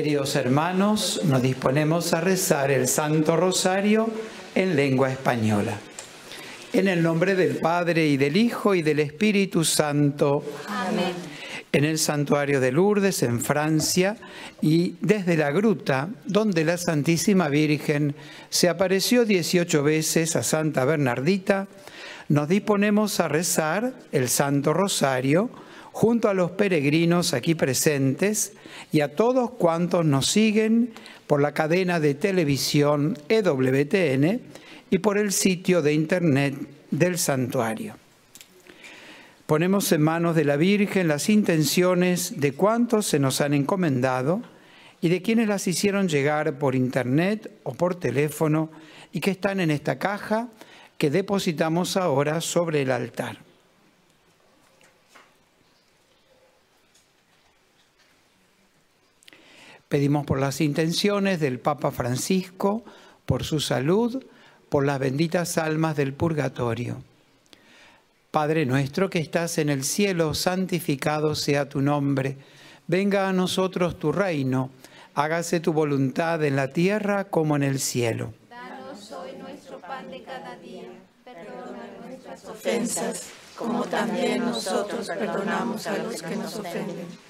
Queridos hermanos, nos disponemos a rezar el Santo Rosario en lengua española. En el nombre del Padre y del Hijo y del Espíritu Santo. Amén. En el santuario de Lourdes, en Francia, y desde la gruta donde la Santísima Virgen se apareció 18 veces a Santa Bernardita, nos disponemos a rezar el Santo Rosario junto a los peregrinos aquí presentes y a todos cuantos nos siguen por la cadena de televisión EWTN y por el sitio de internet del santuario. Ponemos en manos de la Virgen las intenciones de cuantos se nos han encomendado y de quienes las hicieron llegar por internet o por teléfono y que están en esta caja que depositamos ahora sobre el altar. Pedimos por las intenciones del Papa Francisco, por su salud, por las benditas almas del purgatorio. Padre nuestro que estás en el cielo, santificado sea tu nombre. Venga a nosotros tu reino. Hágase tu voluntad en la tierra como en el cielo. Danos hoy nuestro pan de cada día. Perdona nuestras ofensas, como también nosotros perdonamos a los que nos ofenden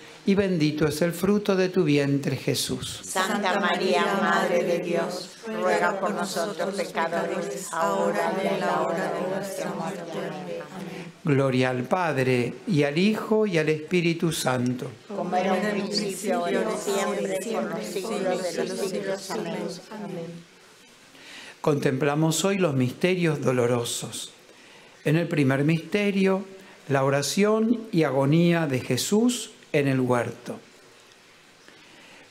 y bendito es el fruto de tu vientre Jesús. Santa María, Madre de Dios, ruega por nosotros pecadores, ahora y en la hora de nuestra muerte. Amén. Gloria al Padre, y al Hijo, y al Espíritu Santo. Como era en el principio, y siempre, por los siglos de los siglos. Amén. Contemplamos hoy los misterios dolorosos. En el primer misterio, la oración y agonía de Jesús en el huerto.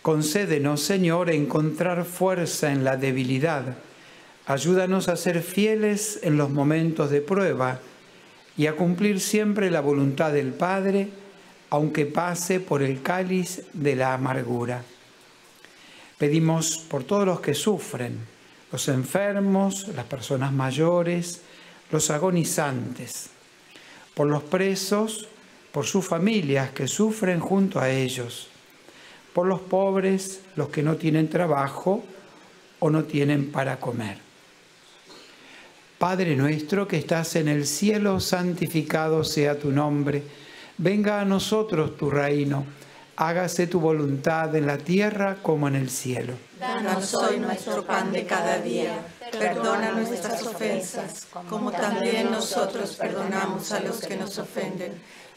Concédenos, Señor, encontrar fuerza en la debilidad. Ayúdanos a ser fieles en los momentos de prueba y a cumplir siempre la voluntad del Padre, aunque pase por el cáliz de la amargura. Pedimos por todos los que sufren, los enfermos, las personas mayores, los agonizantes, por los presos, por sus familias que sufren junto a ellos, por los pobres, los que no tienen trabajo o no tienen para comer. Padre nuestro que estás en el cielo, santificado sea tu nombre, venga a nosotros tu reino, hágase tu voluntad en la tierra como en el cielo. Danos hoy nuestro pan de cada día, perdona nuestras ofensas, como también nosotros perdonamos a los que nos ofenden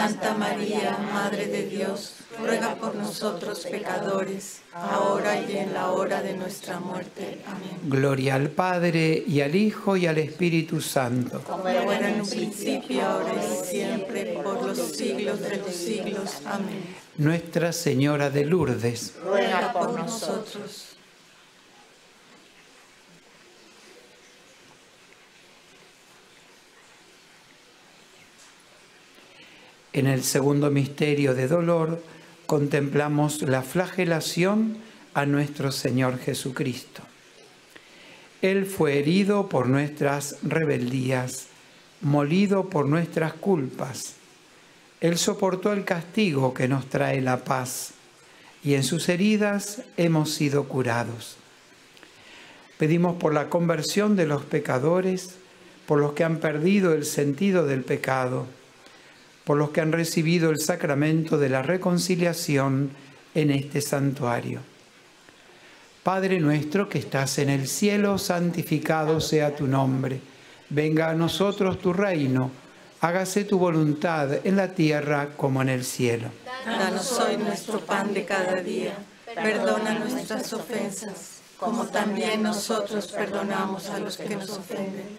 Santa María, Madre de Dios, ruega por nosotros pecadores, ahora y en la hora de nuestra muerte. Amén. Gloria al Padre y al Hijo y al Espíritu Santo. Como era en un principio, ahora y siempre, por los siglos de los siglos. Amén. Nuestra Señora de Lourdes, Ruega por nosotros. En el segundo misterio de dolor contemplamos la flagelación a nuestro Señor Jesucristo. Él fue herido por nuestras rebeldías, molido por nuestras culpas. Él soportó el castigo que nos trae la paz, y en sus heridas hemos sido curados. Pedimos por la conversión de los pecadores, por los que han perdido el sentido del pecado, por los que han recibido el sacramento de la reconciliación en este santuario. Padre nuestro que estás en el cielo, santificado sea tu nombre. Venga a nosotros tu reino. Hágase tu voluntad en la tierra como en el cielo. Danos hoy nuestro pan de cada día. Perdona nuestras ofensas, como también nosotros perdonamos a los que nos ofenden.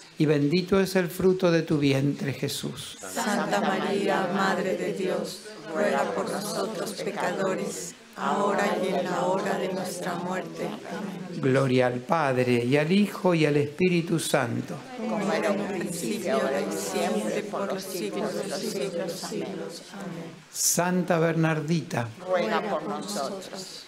y bendito es el fruto de tu vientre Jesús. Santa María, Madre de Dios, ruega por nosotros pecadores, ahora y en la hora de nuestra muerte. Amén. Gloria al Padre, y al Hijo, y al Espíritu Santo. Como era en un principio, ahora y siempre, por los siglos de los siglos. siglos. Amén. Santa Bernardita, Ruega por nosotros.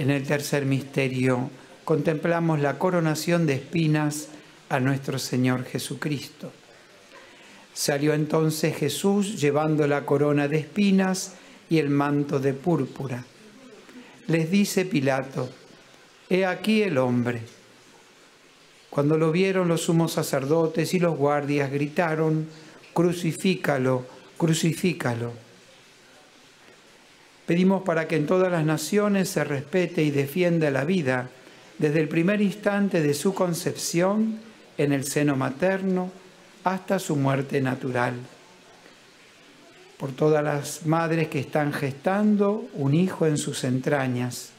En el tercer misterio contemplamos la coronación de espinas a nuestro Señor Jesucristo. Salió entonces Jesús llevando la corona de espinas y el manto de púrpura. Les dice Pilato, He aquí el hombre. Cuando lo vieron los sumos sacerdotes y los guardias gritaron, Crucifícalo, crucifícalo. Pedimos para que en todas las naciones se respete y defienda la vida desde el primer instante de su concepción en el seno materno hasta su muerte natural. Por todas las madres que están gestando un hijo en sus entrañas.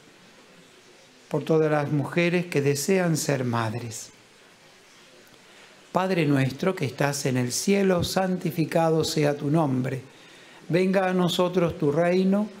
Por todas las mujeres que desean ser madres. Padre nuestro que estás en el cielo, santificado sea tu nombre. Venga a nosotros tu reino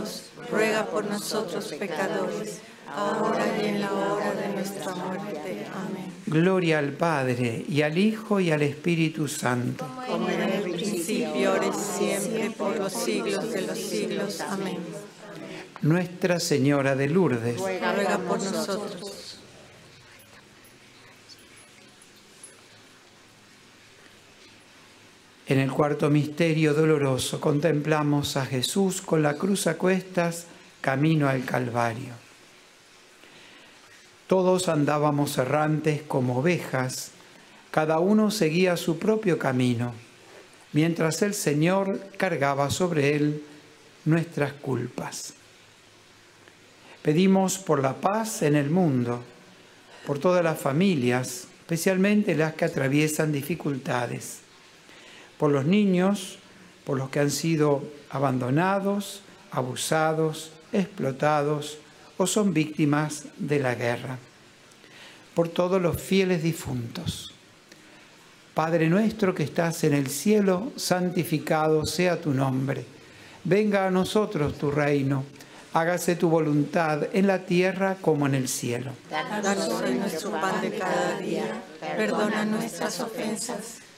Dios, ruega por nosotros pecadores, ahora y en la hora de nuestra muerte. Amén. Gloria al Padre, y al Hijo, y al Espíritu Santo. Como en el principio, ahora y siempre, por los siglos de los siglos. Amén. Nuestra Señora de Lourdes, Ruega por nosotros. En el cuarto misterio doloroso contemplamos a Jesús con la cruz a cuestas, camino al Calvario. Todos andábamos errantes como ovejas, cada uno seguía su propio camino, mientras el Señor cargaba sobre él nuestras culpas. Pedimos por la paz en el mundo, por todas las familias, especialmente las que atraviesan dificultades por los niños, por los que han sido abandonados, abusados, explotados o son víctimas de la guerra, por todos los fieles difuntos. Padre nuestro que estás en el cielo, santificado sea tu nombre. Venga a nosotros tu reino. Hágase tu voluntad en la tierra como en el cielo. Danos hoy nuestro pan de cada día. Perdona nuestras ofensas,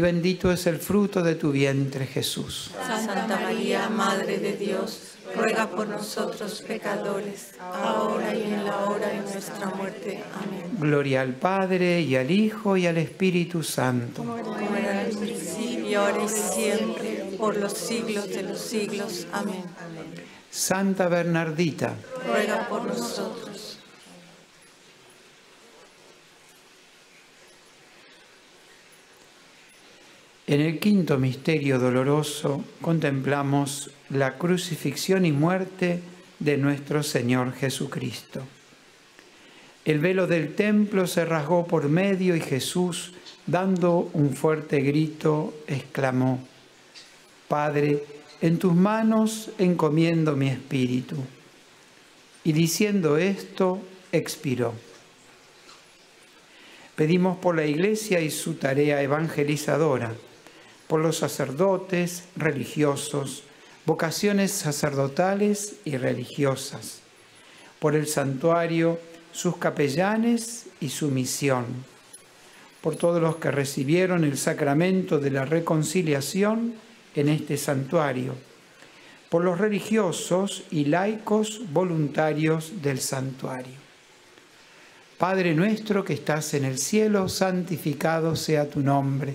bendito es el fruto de tu vientre Jesús. Santa María, Madre de Dios, ruega por nosotros pecadores, ahora y en la hora de nuestra muerte. Amén. Gloria al Padre y al Hijo y al Espíritu Santo. Como era en el principio, ahora y siempre, por los siglos de los siglos. Amén. Santa Bernardita, Ruega por nosotros. En el quinto misterio doloroso contemplamos la crucifixión y muerte de nuestro Señor Jesucristo. El velo del templo se rasgó por medio y Jesús, dando un fuerte grito, exclamó, Padre, en tus manos encomiendo mi espíritu. Y diciendo esto, expiró. Pedimos por la Iglesia y su tarea evangelizadora, por los sacerdotes religiosos, vocaciones sacerdotales y religiosas, por el santuario, sus capellanes y su misión, por todos los que recibieron el sacramento de la reconciliación en este santuario, por los religiosos y laicos voluntarios del santuario. Padre nuestro que estás en el cielo, santificado sea tu nombre.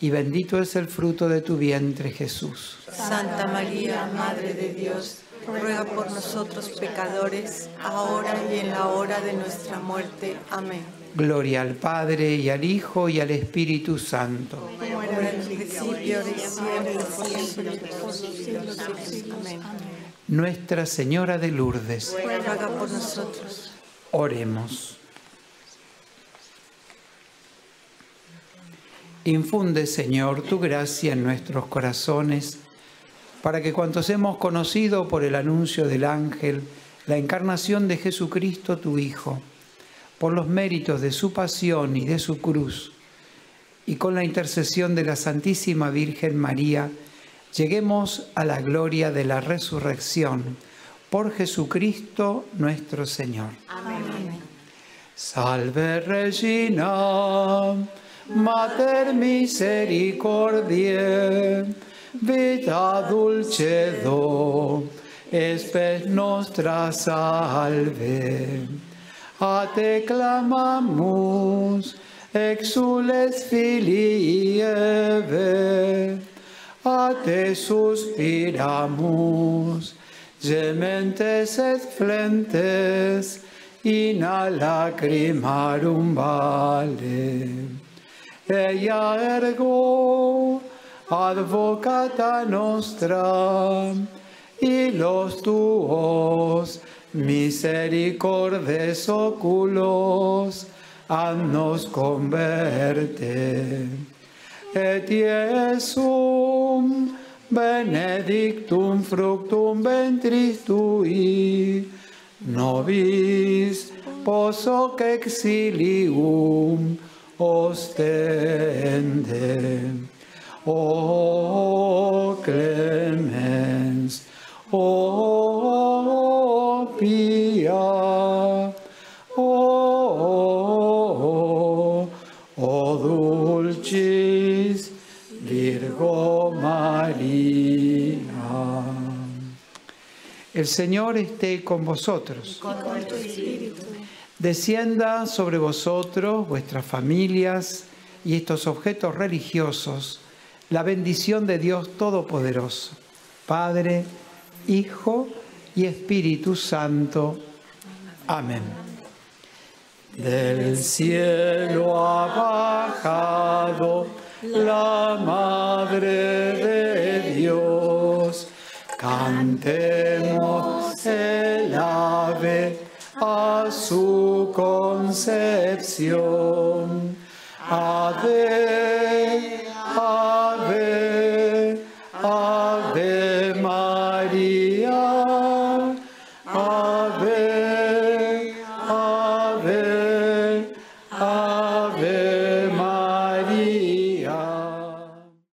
y bendito es el fruto de tu vientre Jesús. Santa María, Madre de Dios, ruega por nosotros pecadores, ahora y en la hora de nuestra muerte. Amén. Gloria al Padre y al Hijo y al Espíritu Santo. Como era en el principio, siempre, por siglos. Amén. Nuestra Señora de Lourdes, Ruega por nosotros. oremos. Infunde, Señor, tu gracia en nuestros corazones, para que cuantos hemos conocido por el anuncio del ángel la encarnación de Jesucristo, tu Hijo, por los méritos de su pasión y de su cruz, y con la intercesión de la Santísima Virgen María, lleguemos a la gloria de la resurrección por Jesucristo nuestro Señor. Amén. Salve Regina, Mater misericordiae, vita dulcedo, espes nostra salve. A te clamamus, exules filii Eve, a te suspiramus, gementes et flentes, in a lacrimarum vale. Eia ergo advocata nostra y los tuos misericordes oculos nos converte. Et iesum benedictum fructum ventris tui nobis posoc exilium ostende. O clemens, o pia, o, o dulcis Virgo María. El Señor esté con vosotros. Descienda sobre vosotros, vuestras familias y estos objetos religiosos la bendición de Dios Todopoderoso, Padre, Hijo y Espíritu Santo. Amén. Del cielo ha bajado la Madre de Dios. Cantemos a su concepción. Ave,